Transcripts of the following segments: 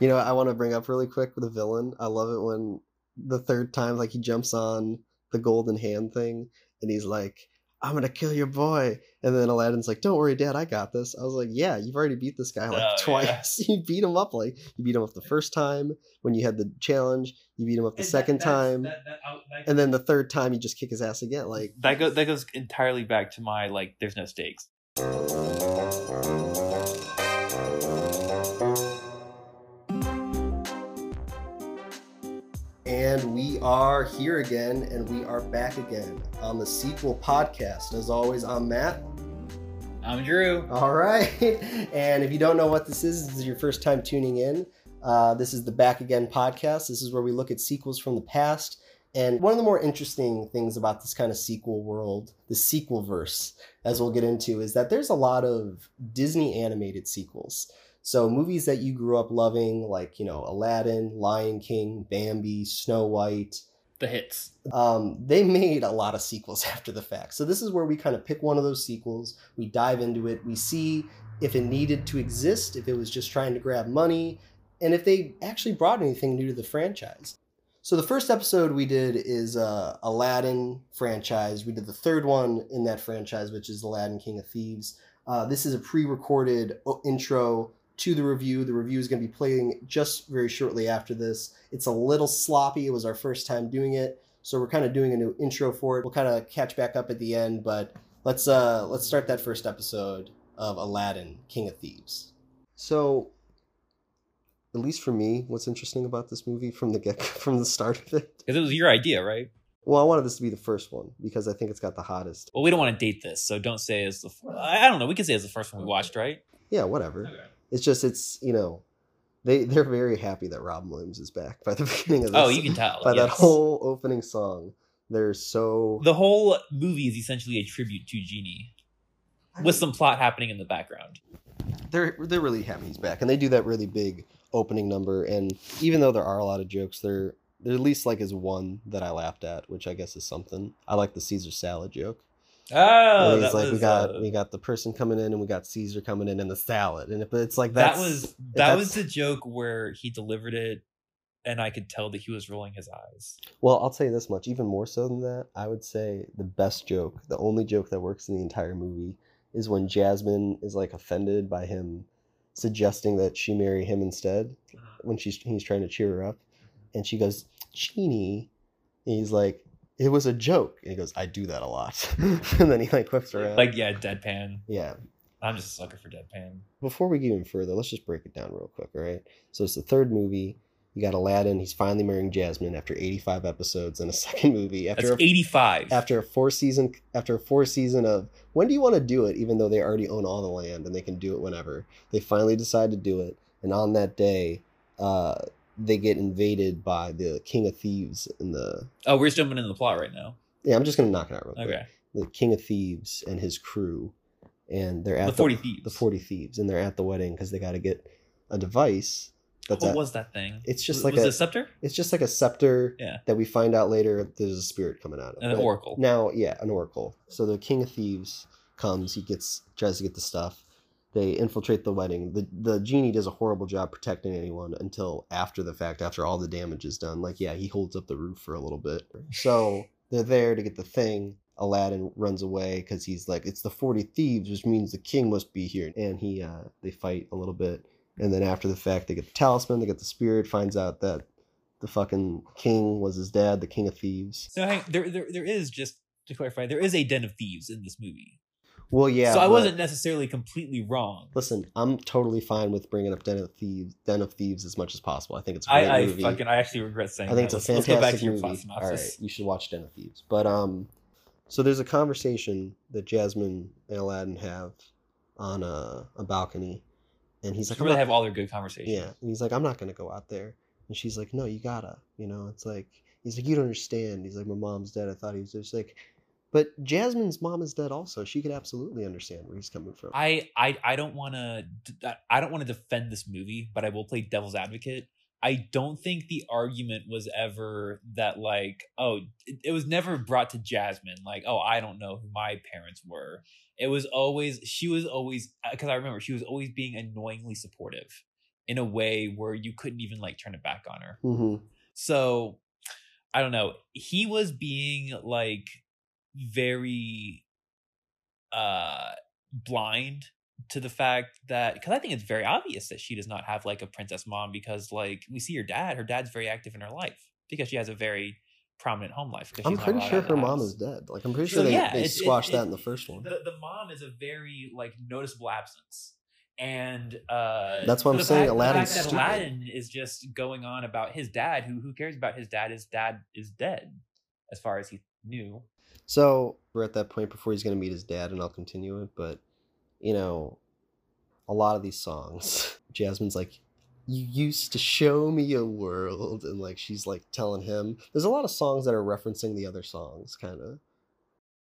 You know, I want to bring up really quick the villain. I love it when the third time, like he jumps on the golden hand thing, and he's like, "I'm gonna kill your boy," and then Aladdin's like, "Don't worry, Dad, I got this." I was like, "Yeah, you've already beat this guy like Oh, twice. you beat him up like you beat him up the first time when you had the challenge. You beat him up the second time, and then the third time you just kick his ass again. Like that goes that goes entirely back to my like there's no stakes. And we are here again, and we are back again on the sequel podcast. As always, I'm Matt. I'm Drew. All right. And if you don't know what this is, this is your first time tuning in. Uh, this is the Back Again podcast. This is where we look at sequels from the past. And one of the more interesting things about this kind of sequel world, the sequel verse, as we'll get into, is that there's a lot of Disney animated sequels. So movies that you grew up loving, like, you know, Aladdin, Lion King, Bambi, Snow White, The hits. um, they made a lot of sequels after the fact. So this is where we kind of pick one of those sequels, we dive into it, we see if it needed to exist, if it was just trying to grab money, and if they actually brought anything new to the franchise. So the first episode we did is uh, Aladdin franchise. We did the third one in that franchise, which is Aladdin King of Thieves. Uh, this is a pre-recorded intro to the review. The review is going to be playing just very shortly after this. It's a little sloppy. It was our first time doing it, so we're kind of doing a new intro for it. We'll kind of catch back up at the end, but let's uh let's start that first episode of Aladdin King of Thieves. So at least for me, what's interesting about this movie from the get from the start of it. Because it was your idea, right? Well, I wanted this to be the first one because I think it's got the hottest. Well, we don't want to date this, so don't say it's the. f- I I don't know. We can say it's the first one we watched, right? Yeah, whatever. It's just it's you know, they they're very happy that Robin Williams is back by the beginning of this. Oh, you can tell. by that whole opening song. They're so The whole movie is essentially a tribute to Genie, with some plot happening in the background. they're they're really happy he's back, and they do that really big opening number. And even though there are a lot of jokes, there there at least like is one that I laughed at, which I guess is something. I like the Caesar salad joke. Oh, Where he's like, was we got uh, we got the person coming in, and we got Caesar coming in, and the salad, and it, but it's like that was that was the joke where he delivered it, and I could tell that he was rolling his eyes. Well, I'll tell you this much. Even more so than that, I would say the best joke, the only joke that works in the entire movie, is when Jasmine is like offended by him suggesting that she marry him instead. When she's he's trying to cheer her up, and she goes, "Genie," and he's like, "It was a joke." And he goes, "I do that a lot," and then he like whips around. Like yeah, deadpan. yeah. I'm just a sucker for deadpan. Before we get even further, let's just break it down real quick, all right? So it's the third movie. You got Aladdin. He's finally marrying Jasmine after 85 episodes in a second movie. After That's a 85. after a four season after a four season of when do you want to do it even though they already own all the land and they can do it whenever they finally decide to do it and on that day uh they get invaded by the king of thieves and the oh, we're just jumping into the plot right now. yeah i'm just gonna knock it out real quick Okay. the king of thieves and his crew and they're at The 40 thieves. the 40 thieves and they're at the wedding because they got to get a device that's what at, was that thing? it's just was, like was a it a scepter it's just like a scepter Yeah. that we find out later there's a spirit coming out of an oracle. now, yeah, an oracle. So the king of thieves comes. He gets tries to get the stuff. They infiltrate the wedding. the The genie does a horrible job protecting anyone until after the fact, after all the damage is done. Like, yeah, he holds up the roof for a little bit. So they're there to get the thing. Aladdin runs away because he's like, it's the forty thieves, which means the king must be here. And he, uh, they fight a little bit, and then after the fact, they get the talisman. They get the spirit. Finds out that the fucking king was his dad, the king of thieves. So hang, there, there, there is just to clarify, there is a den of thieves in this movie. Well, yeah. so I wasn't necessarily completely wrong. Listen, I'm totally fine with bringing up Den of Thieves, Den of Thieves as much as possible. I think it's a great I, I movie. fucking, I actually regret saying. I think that. it's a Let's- fantastic let's go back to your movie. All right, you should watch Den of Thieves. But um, so there's a conversation that Jasmine and Aladdin have on a, a balcony, and he's like, I'm they not- have all their good conversations. yeah, and he's like, I'm not gonna go out there, and she's like, No, you gotta, you know, it's like he's like, you don't understand. He's like, my mom's dead. I thought he was just like, but Jasmine's mom is dead also. She could absolutely understand where he's coming from. I, I, I don't want to. I don't want to defend this movie, but I will play devil's advocate. I don't think the argument was ever that like, oh, it, it was never brought to Jasmine like, oh, I don't know who my parents were. It was always she was always because I remember she was always being annoyingly supportive. in a way where you couldn't even like turn it back on her. hmm So I don't know. He was being like very uh blind to the fact that because I think it's very obvious that she does not have like a princess mom because like we see her dad, her dad's very active in her life because she has a very prominent home life. I'm pretty sure out of the her mom house. is dead. Like I'm pretty So, sure they, yeah, they it- it- squashed it- that in the first one. The, the mom is a very like noticeable absence. And uh That's what I'm saying, fact- the fact that. Aladdin is just going on about his dad, who who cares about his dad? His dad is dead, as far as he knew. So we're at that point before he's gonna meet his dad, and I'll continue it. But you know, a lot of these songs, Jasmine's like, "You used to show me a world," and like she's like telling him. There's a lot of songs that are referencing the other songs, kind of.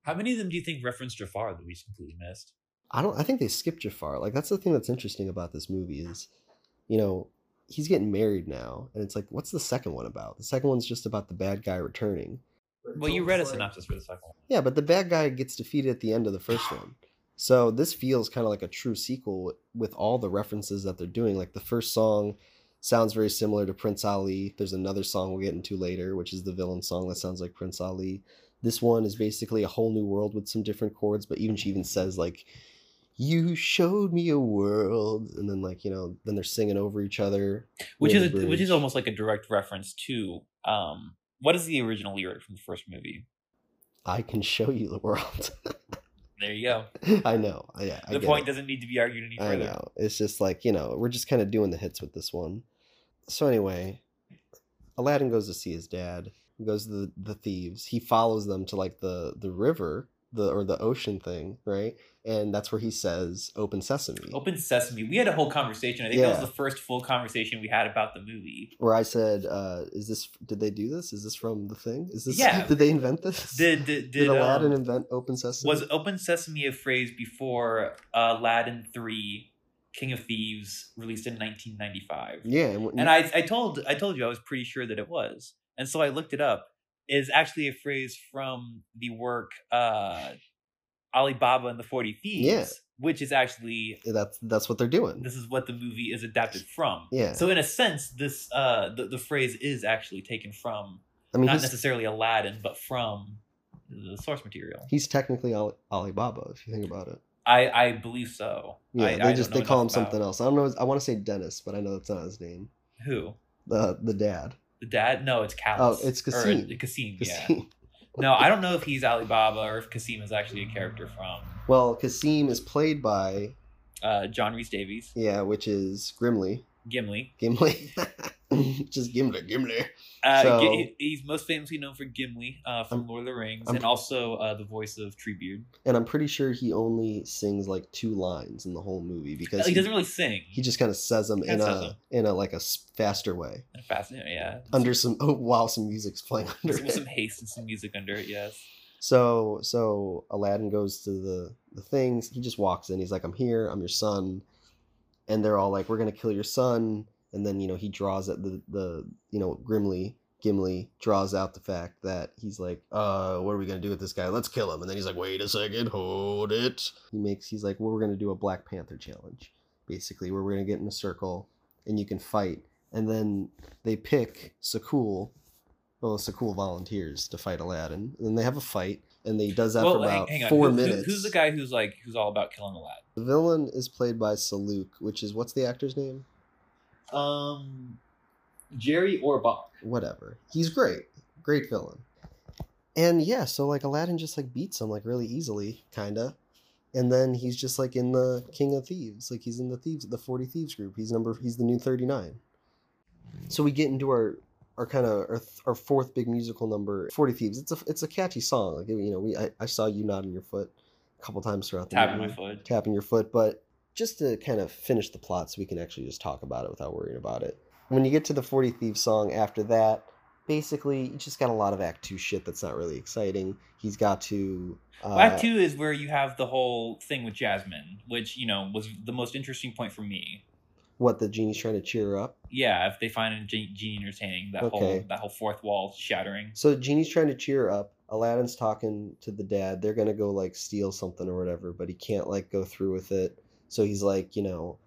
How many of them do you think reference Jafar that we just completely missed? I don't. I think they skipped Jafar. Like that's the thing that's interesting about this movie is, you know, he's getting married now, and it's like, what's the second one about? The second one's just about the bad guy returning. Well, you read a synopsis for the second one. Yeah, but the bad guy gets defeated at the end of the first one. So this feels kind of like a true sequel with, with all the references that they're doing. Like the first song sounds very similar to Prince Ali. There's another song we'll get into later, which is the villain song that sounds like Prince Ali. This one is basically a whole new world with some different chords, but even she even says like you showed me a world and then like, you know, then they're singing over each other. Which is a, which is almost like a direct reference to um what is the original lyric from the first movie? I can show you the world. There you go. I know. Yeah, The point it. doesn't need to be argued any I know. It's just like, you know, we're just kind of doing the hits with this one. So anyway, Aladdin goes to see his dad. He goes to the, the thieves. He follows them to like the the river, the or the ocean thing, right? And that's where he says, "Open sesame." Open Sesame. We had a whole conversation. I think that was the first full conversation we had about the movie. Where I said, uh, "Is this? Did they do this? Is this from the thing? Is this? Yeah. Did they invent this? Did did, Did did Aladdin um, invent Open Sesame? was Open Sesame a phrase before uh, Aladdin Three, King of Thieves, released in 1995? yeah. And, what- And I, I told I told you I was pretty sure that it was, and so I looked it up. Is actually a phrase from the work uh, Ali Baba and the Forty Thieves, Yeah. which is actually that's that's what they're doing. this is what the movie is adapted from. Yeah. So in a sense, this uh, the the phrase is actually taken from I mean, not necessarily Aladdin, but from the source material. he's technically Ali- Alibaba if you think about it. I I believe so. Yeah, I, they I just they call him about- something else. I don't know. I want to say Dennis, but I know that's not his name. Who? The the dad. The dad? No, it's Callus. Oh, it's Or, uh, Cassim. Cassim, yeah. No, I don't know if he's Ali Baba or if Cassim is actually a character from Well, Cassim is played by uh, John Rhys-Davies, yeah, which is Grimly. Gimli. Gimli. just Gimli. Gimli. Uh, So- he's most famously known for Gimli uh, from I'm- Lord of the Rings, I'm- and also uh, the voice of Treebeard. And I'm pretty sure he only sings like two lines in the whole movie because he he, doesn't really sing. he just kind of says them in a them. in a like a faster way Fascinating, yeah. under some oh, while some music's playing under some, it. some haste and some music under it. Yes. So so Aladdin goes to the the things. He just walks in. He's like, "I'm here. I'm your son," and they're all like, "We're gonna kill your son." And then you know he draws at the the you know Grimly Gimli draws out the fact that he's like, "Uh, what are we gonna do with this guy? Let's kill him." And then he's like, "Wait a second, hold it." He makes he's like, "Well, we're gonna do a Black Panther challenge, basically, where we're gonna get in a circle and you can fight." And then they pick Sakul well, Sakul volunteers to fight Aladdin, and then they have a fight, and he does that for well, hang, about hang on. four Who- who- minutes. who's the guy who's like who's all about killing Aladdin? The villain is played by Saluk, which is what's the actor's name? Um, Jerry Orbach. Whatever. He's great, great villain. And yeah, so like Aladdin just like beats him like really easily, kinda. And then he's just like in the King of Thieves, like he's in the thieves, the Forty Thieves group. He's number, he's the new thirty nine. So we get into our our kind of our, th- our fourth big musical number, Forty Thieves. It's a it's a catchy song. Like you know, we I, I saw you nodding your foot a couple times throughout the Tapping movie my foot. tapping your foot. But just to kind of finish the plot so we can actually just talk about it without worrying about it. When you get to the 40 Thieves song after that, basically you just got a lot of Act 2 shit that's not really exciting. He's got to. Uh, Well, Act two is where you have the whole thing with Jasmine, which you know was the most interesting point for me. What, the genie's trying to cheer her up? Yeah, if they find a Ge- genie entertaining, that whole that whole fourth wall shattering. So the Genie's trying to cheer her up. Aladdin's talking to the dad. They're gonna go like steal something or whatever, but he can't like go through with it. So he's like, you know,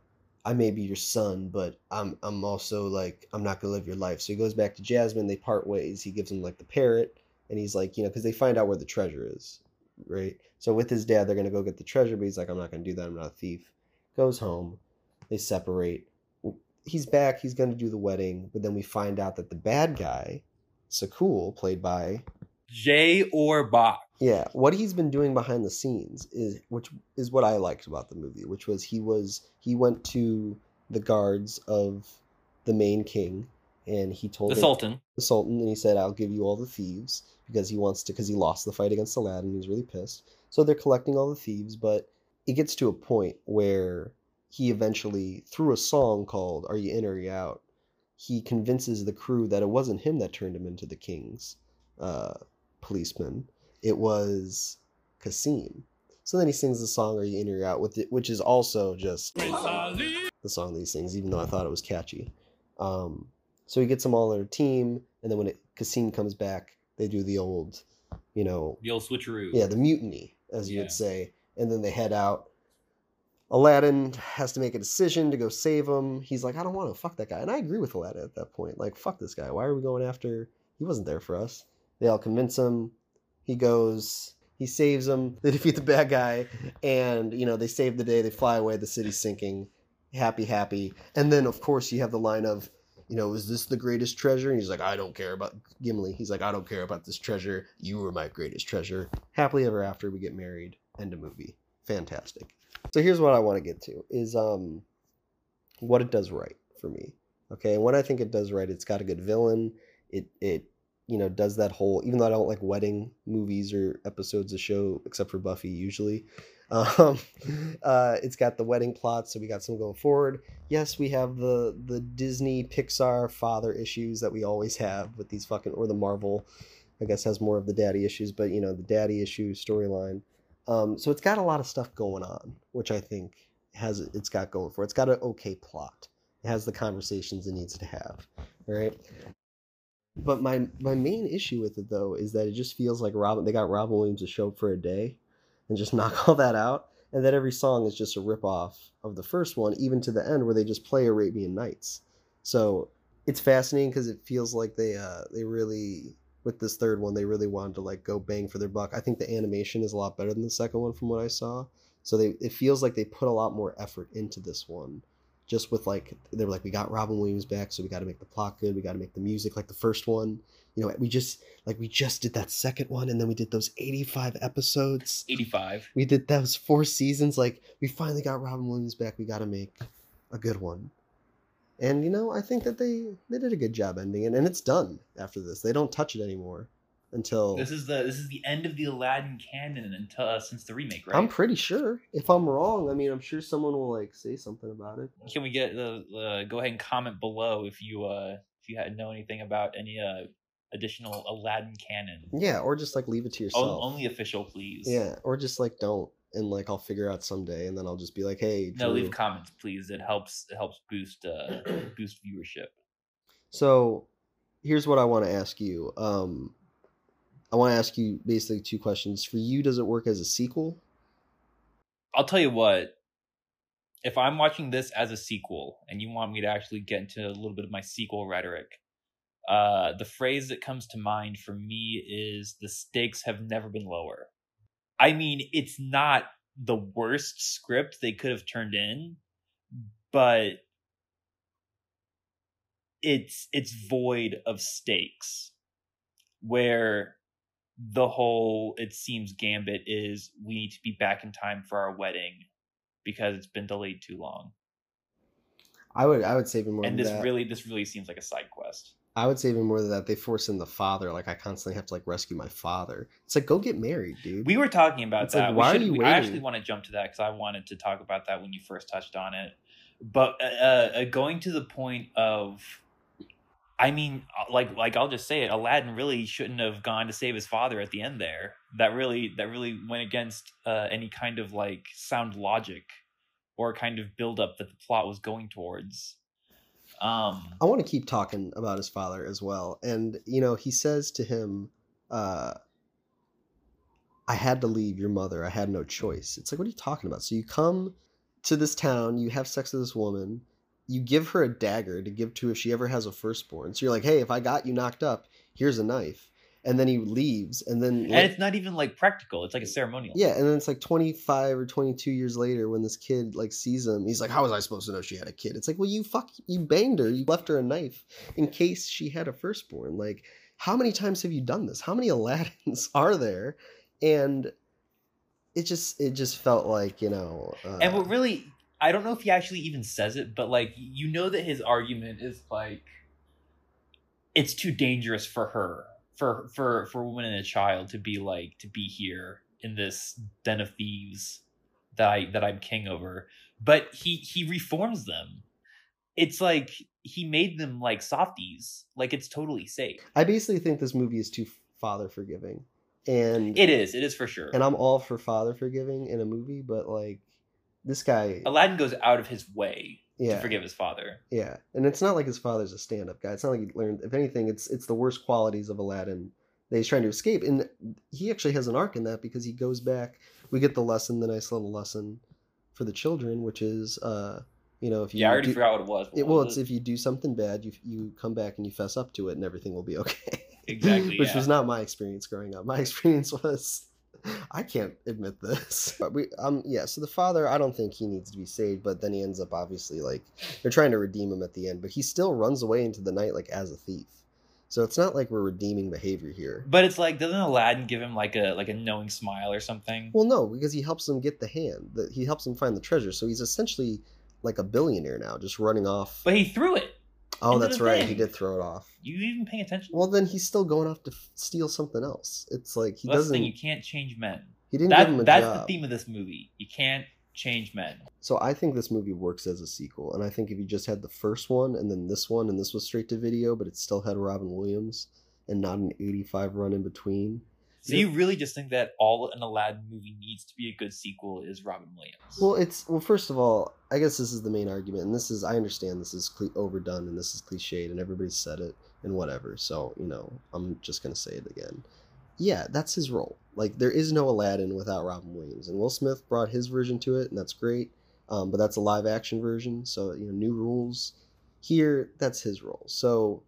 I may be your son, but I'm I'm also like I'm not gonna live your life. So he goes back to Jasmine. They part ways. He gives him like the parrot, and he's like, you know, because they find out where the treasure is, right? So with his dad, they're gonna go get the treasure, but he's like, I'm not gonna do that. I'm not a thief. Goes home. They separate. He's back. He's gonna do the wedding, but then we find out that the bad guy, Sakul, played by Jay Orbach. yeah, what he's been doing behind the scenes is which is what I liked about the movie, which was he was he went to the guards of the main king and he told The them- Sultan. the sultan and he said I'll give you all the thieves because he wants to because he lost the fight against Aladdin he's really pissed. So they're collecting all the thieves, but it gets to a point where he eventually through a song called Are You In or Are You Out, he convinces the crew that it wasn't him that turned him into the king's uh, policeman. It was Cassim. So then he sings the song Are You In or You Out with it, which is also just the song that he sings, even though I thought it was catchy. Um, so he gets them all on a team, and then when it, Cassim comes back, they do the old, you know, The old switcheroo. yeah, the mutiny, as you Yeah. would say, and then they head out. Aladdin has to make a decision to go save him. He's like, I don't want to fuck that guy, and I agree with Aladdin at that point. Like, fuck this guy. Why are we going after? He wasn't there for us. They all convince him. He goes. He saves them. They defeat the bad guy, and you know they save the day. They fly away. The city's sinking. Happy, happy. And then, of course, you have the line of, you know, is this the greatest treasure? And he's like, I don't care about Gimli. He's like, I don't care about this treasure. You were my greatest treasure. Happily ever after, we get married. End of movie. Fantastic. So here's what I want to get to is um, what it does right for me. Okay, and what I think it does right, it's got a good villain. It it you know does that whole even though I don't like wedding movies or episodes of show except for Buffy usually. Um, uh, it's got the wedding plot, so we got some going forward. Yes, we have the the Disney Pixar father issues that we always have with these fucking or the Marvel, I guess has more of the daddy issues, but you know the daddy issue storyline. Um, so it's got a lot of stuff going on, which I think has it's got going for it. It's got an okay plot. It has the conversations it needs to have, right? But my my main issue with it though is that it just feels like Robin. They got Robin Williams to show up for a day, and just knock all that out, and that every song is just a rip off of the first one, even to the end where they just play Arabian Nights. So it's fascinating because it feels like they uh they really with this third one they really wanted to like go bang for their buck. I think the animation is a lot better than the second one from what I saw. So they it feels like they put a lot more effort into this one. Just with like they were like we got Robin Williams back, so we got to make the plot good. We got to make the music like the first one. You know, we just like we just did that second one, and then we did those eighty-five episodes. 85. We did those four seasons. Like we finally got Robin Williams back. We got to make a good one. And you know, I think that they they did a good job ending it, and it's done after this. They don't touch it anymore until This is the this is the end of the Aladdin canon until uh, since the remake, right? I'm pretty sure. If I'm wrong, I mean, I'm sure someone will like say something about it. Can we get the uh, go ahead and comment below if you uh if you know anything about any uh additional Aladdin canon? Yeah, or just like leave it to O- yourself. only official, please. Yeah, or just like don't, and like I'll figure out someday, and then I'll just be like, hey, No, leave comments, please. It helps. It helps boost uh boost viewership. So, here's what I want to ask you. Um, I want to ask you basically two questions. For you, does it work as a sequel? I'll tell you what. If I'm watching this as a sequel, and you want me to actually get into a little bit of my sequel rhetoric, uh, the phrase that comes to mind for me is the stakes have never been lower. I mean, it's not the worst script they could have turned in, but it's it's void of stakes. Where the whole it seems gambit is we need to be back in time for our wedding because it's been delayed too long. I would, I would say even more and this that. really this really seems like a side quest. I would say even more than that. They force in the father. Like I constantly have to like rescue my father. It's like go get married, dude. We were talking about It's that. We why are you we- I actually want to jump to that because I wanted to talk about that when you first touched on it. But uh, uh, going to the point of, I mean, uh, like like I'll just say it. Aladdin really shouldn't have gone to save his father at the end there. That really that really went against uh, any kind of like sound logic or kind of build up that the plot was going towards. Um, I want to keep talking about his father as well. And, you know, he says to him, uh, I had to leave your mother. I had no choice. It's like, what are you talking about? So you come to this town, you have sex with this woman, you give her a dagger to give to if she ever has a firstborn. So you're like, hey, if I got you knocked up, here's a knife. And then he leaves, and then and it's not even like practical. It's like a ceremonial. yeah, and then it's like 25 or 22 years later when this kid like sees him, he's like, "How was I supposed to know she had a kid?" It's like, "Well, you fuck, you banged her, you left her a knife in case she had a firstborn." Like, how many times have you done this? How many Aladdins are there? And it just it just felt like you know. Uh, And what really, I don't know if he actually even says it, but like you know that his argument is like, it's too dangerous for her, for for for a woman and a child to be like to be here in this den of thieves that I that I'm king over. But he he reforms them. It's like he made them like softies. Like it's totally safe. I basically think this movie is too father forgiving, and It is. It is for sure. and I'm all for father forgiving in a movie, but like this guy, Aladdin goes out of his way yeah, to forgive his father. Yeah, and it's not like his father's a stand-up guy. It's not like he learned. If anything, it's it's the worst qualities of Aladdin that he's trying to escape, and he actually has an arc in that because he goes back. We get the lesson, the nice little lesson for the children, which is, uh, you know, if you Yeah, I already do, forgot what it was. it, well, was it's if you do something bad, you you come back and you fess up to it, and everything will be okay. Exactly, which yeah. was not my experience growing up. My experience was. I can't admit this. But we, um, yeah. So the father, I don't think he needs to be saved, but then he ends up obviously like they're trying to redeem him at the end, but he still runs away into the night like as a thief. So it's not like we're redeeming behavior here. But it's like doesn't Aladdin give him like a like a knowing smile or something? Well, no, because he helps him get the hand. That he helps him find the treasure. So he's essentially like a billionaire now, just running off. But he threw it. Oh, that's right. thing. He did throw it off. You even paying attention? Well, then he's still going off to f- steal something else. It's like he Well, doesn't. thing. You can't change men. he didn't give him a That that's job. the theme of this movie. You can't change men. So I think this movie works as a sequel, and I think if you just had the first one and then this one, and this was straight to video, but it still had Robin Williams and not an eighty-five run in between. So you really just think that all an Aladdin movie needs to be a good sequel is Robin Williams? Well, it's well. First of all, I guess this is the main argument, and this is I understand this is overdone and this is cliched, and everybody said it and whatever. So you know, I'm just gonna say it again. Yeah, that's his role. Like there is no Aladdin without Robin Williams, and Will Smith brought his version to it, and that's great. Um, but that's a live action version, so you know, new rules. Here, that's his role. So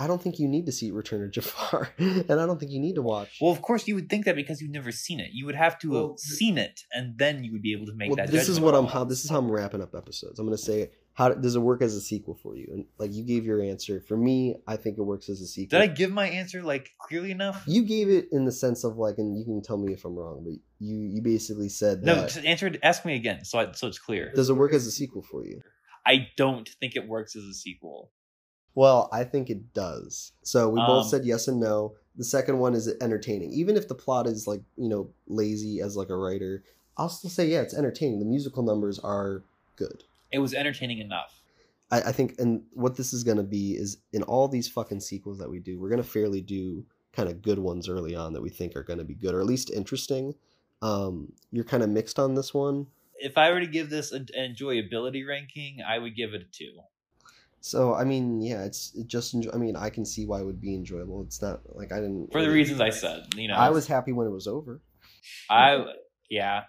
I don't think you need to see Return of Jafar, and I don't think you need to watch. Well, of course you would think that because you've never seen it. You would have to Well, have seen it, and then you would be able to make well, that. this is what I'm how this is how I'm wrapping up episodes. I'm gonna say how does it work as a sequel for you? And like you gave your answer. For me, I think it works as a sequel. Did I give my answer like clearly enough? You gave it in the sense of like, and you can tell me if I'm wrong, but you you basically said No, that. just answer. Ask me again, so I, so it's clear. Does it work as a sequel for you? I don't think it works as a sequel. Well, I think it does. So we Um, both said yes and no. The second one is entertaining, even if the plot is like you know lazy as like a writer. I'll still say yeah, it's entertaining. The musical numbers are good. It was entertaining enough. I, I think, and what this is going to be is in all these fucking sequels that we do, we're going to fairly do kind of good ones early on that we think are going to be good or at least interesting. Um, you're kind of mixed on this one. If I were to give this an enjoyability ranking, I would give it a two. So, I mean, yeah, it's it just, enjoy- I mean, I can see why it would be enjoyable. It's not like I didn't. For the really- reasons I said, you know, I was happy when it was over. I, yeah,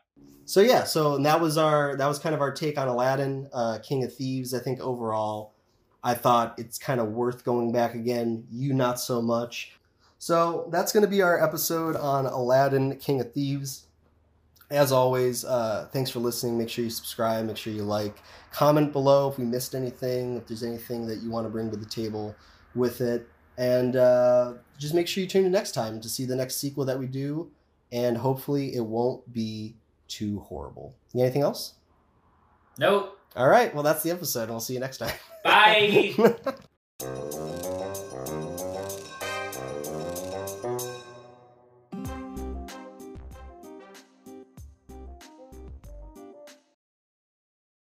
So yeah, so that was our that was kind of our take on Aladdin, uh, King of Thieves. I think overall, I thought it's kind of worth going back again. You not so much. So that's going to be our episode on Aladdin, King of Thieves. As always, uh, thanks for listening. Make sure you subscribe. Make sure you like. Comment below if we missed anything. If there's anything that you want to bring to the table with it, and uh, just make sure you tune in next time to see the next sequel that we do. And hopefully, it won't be too horrible. Anything else? nope. All right. Well, that's the episode. and I'll see you next time. Bye.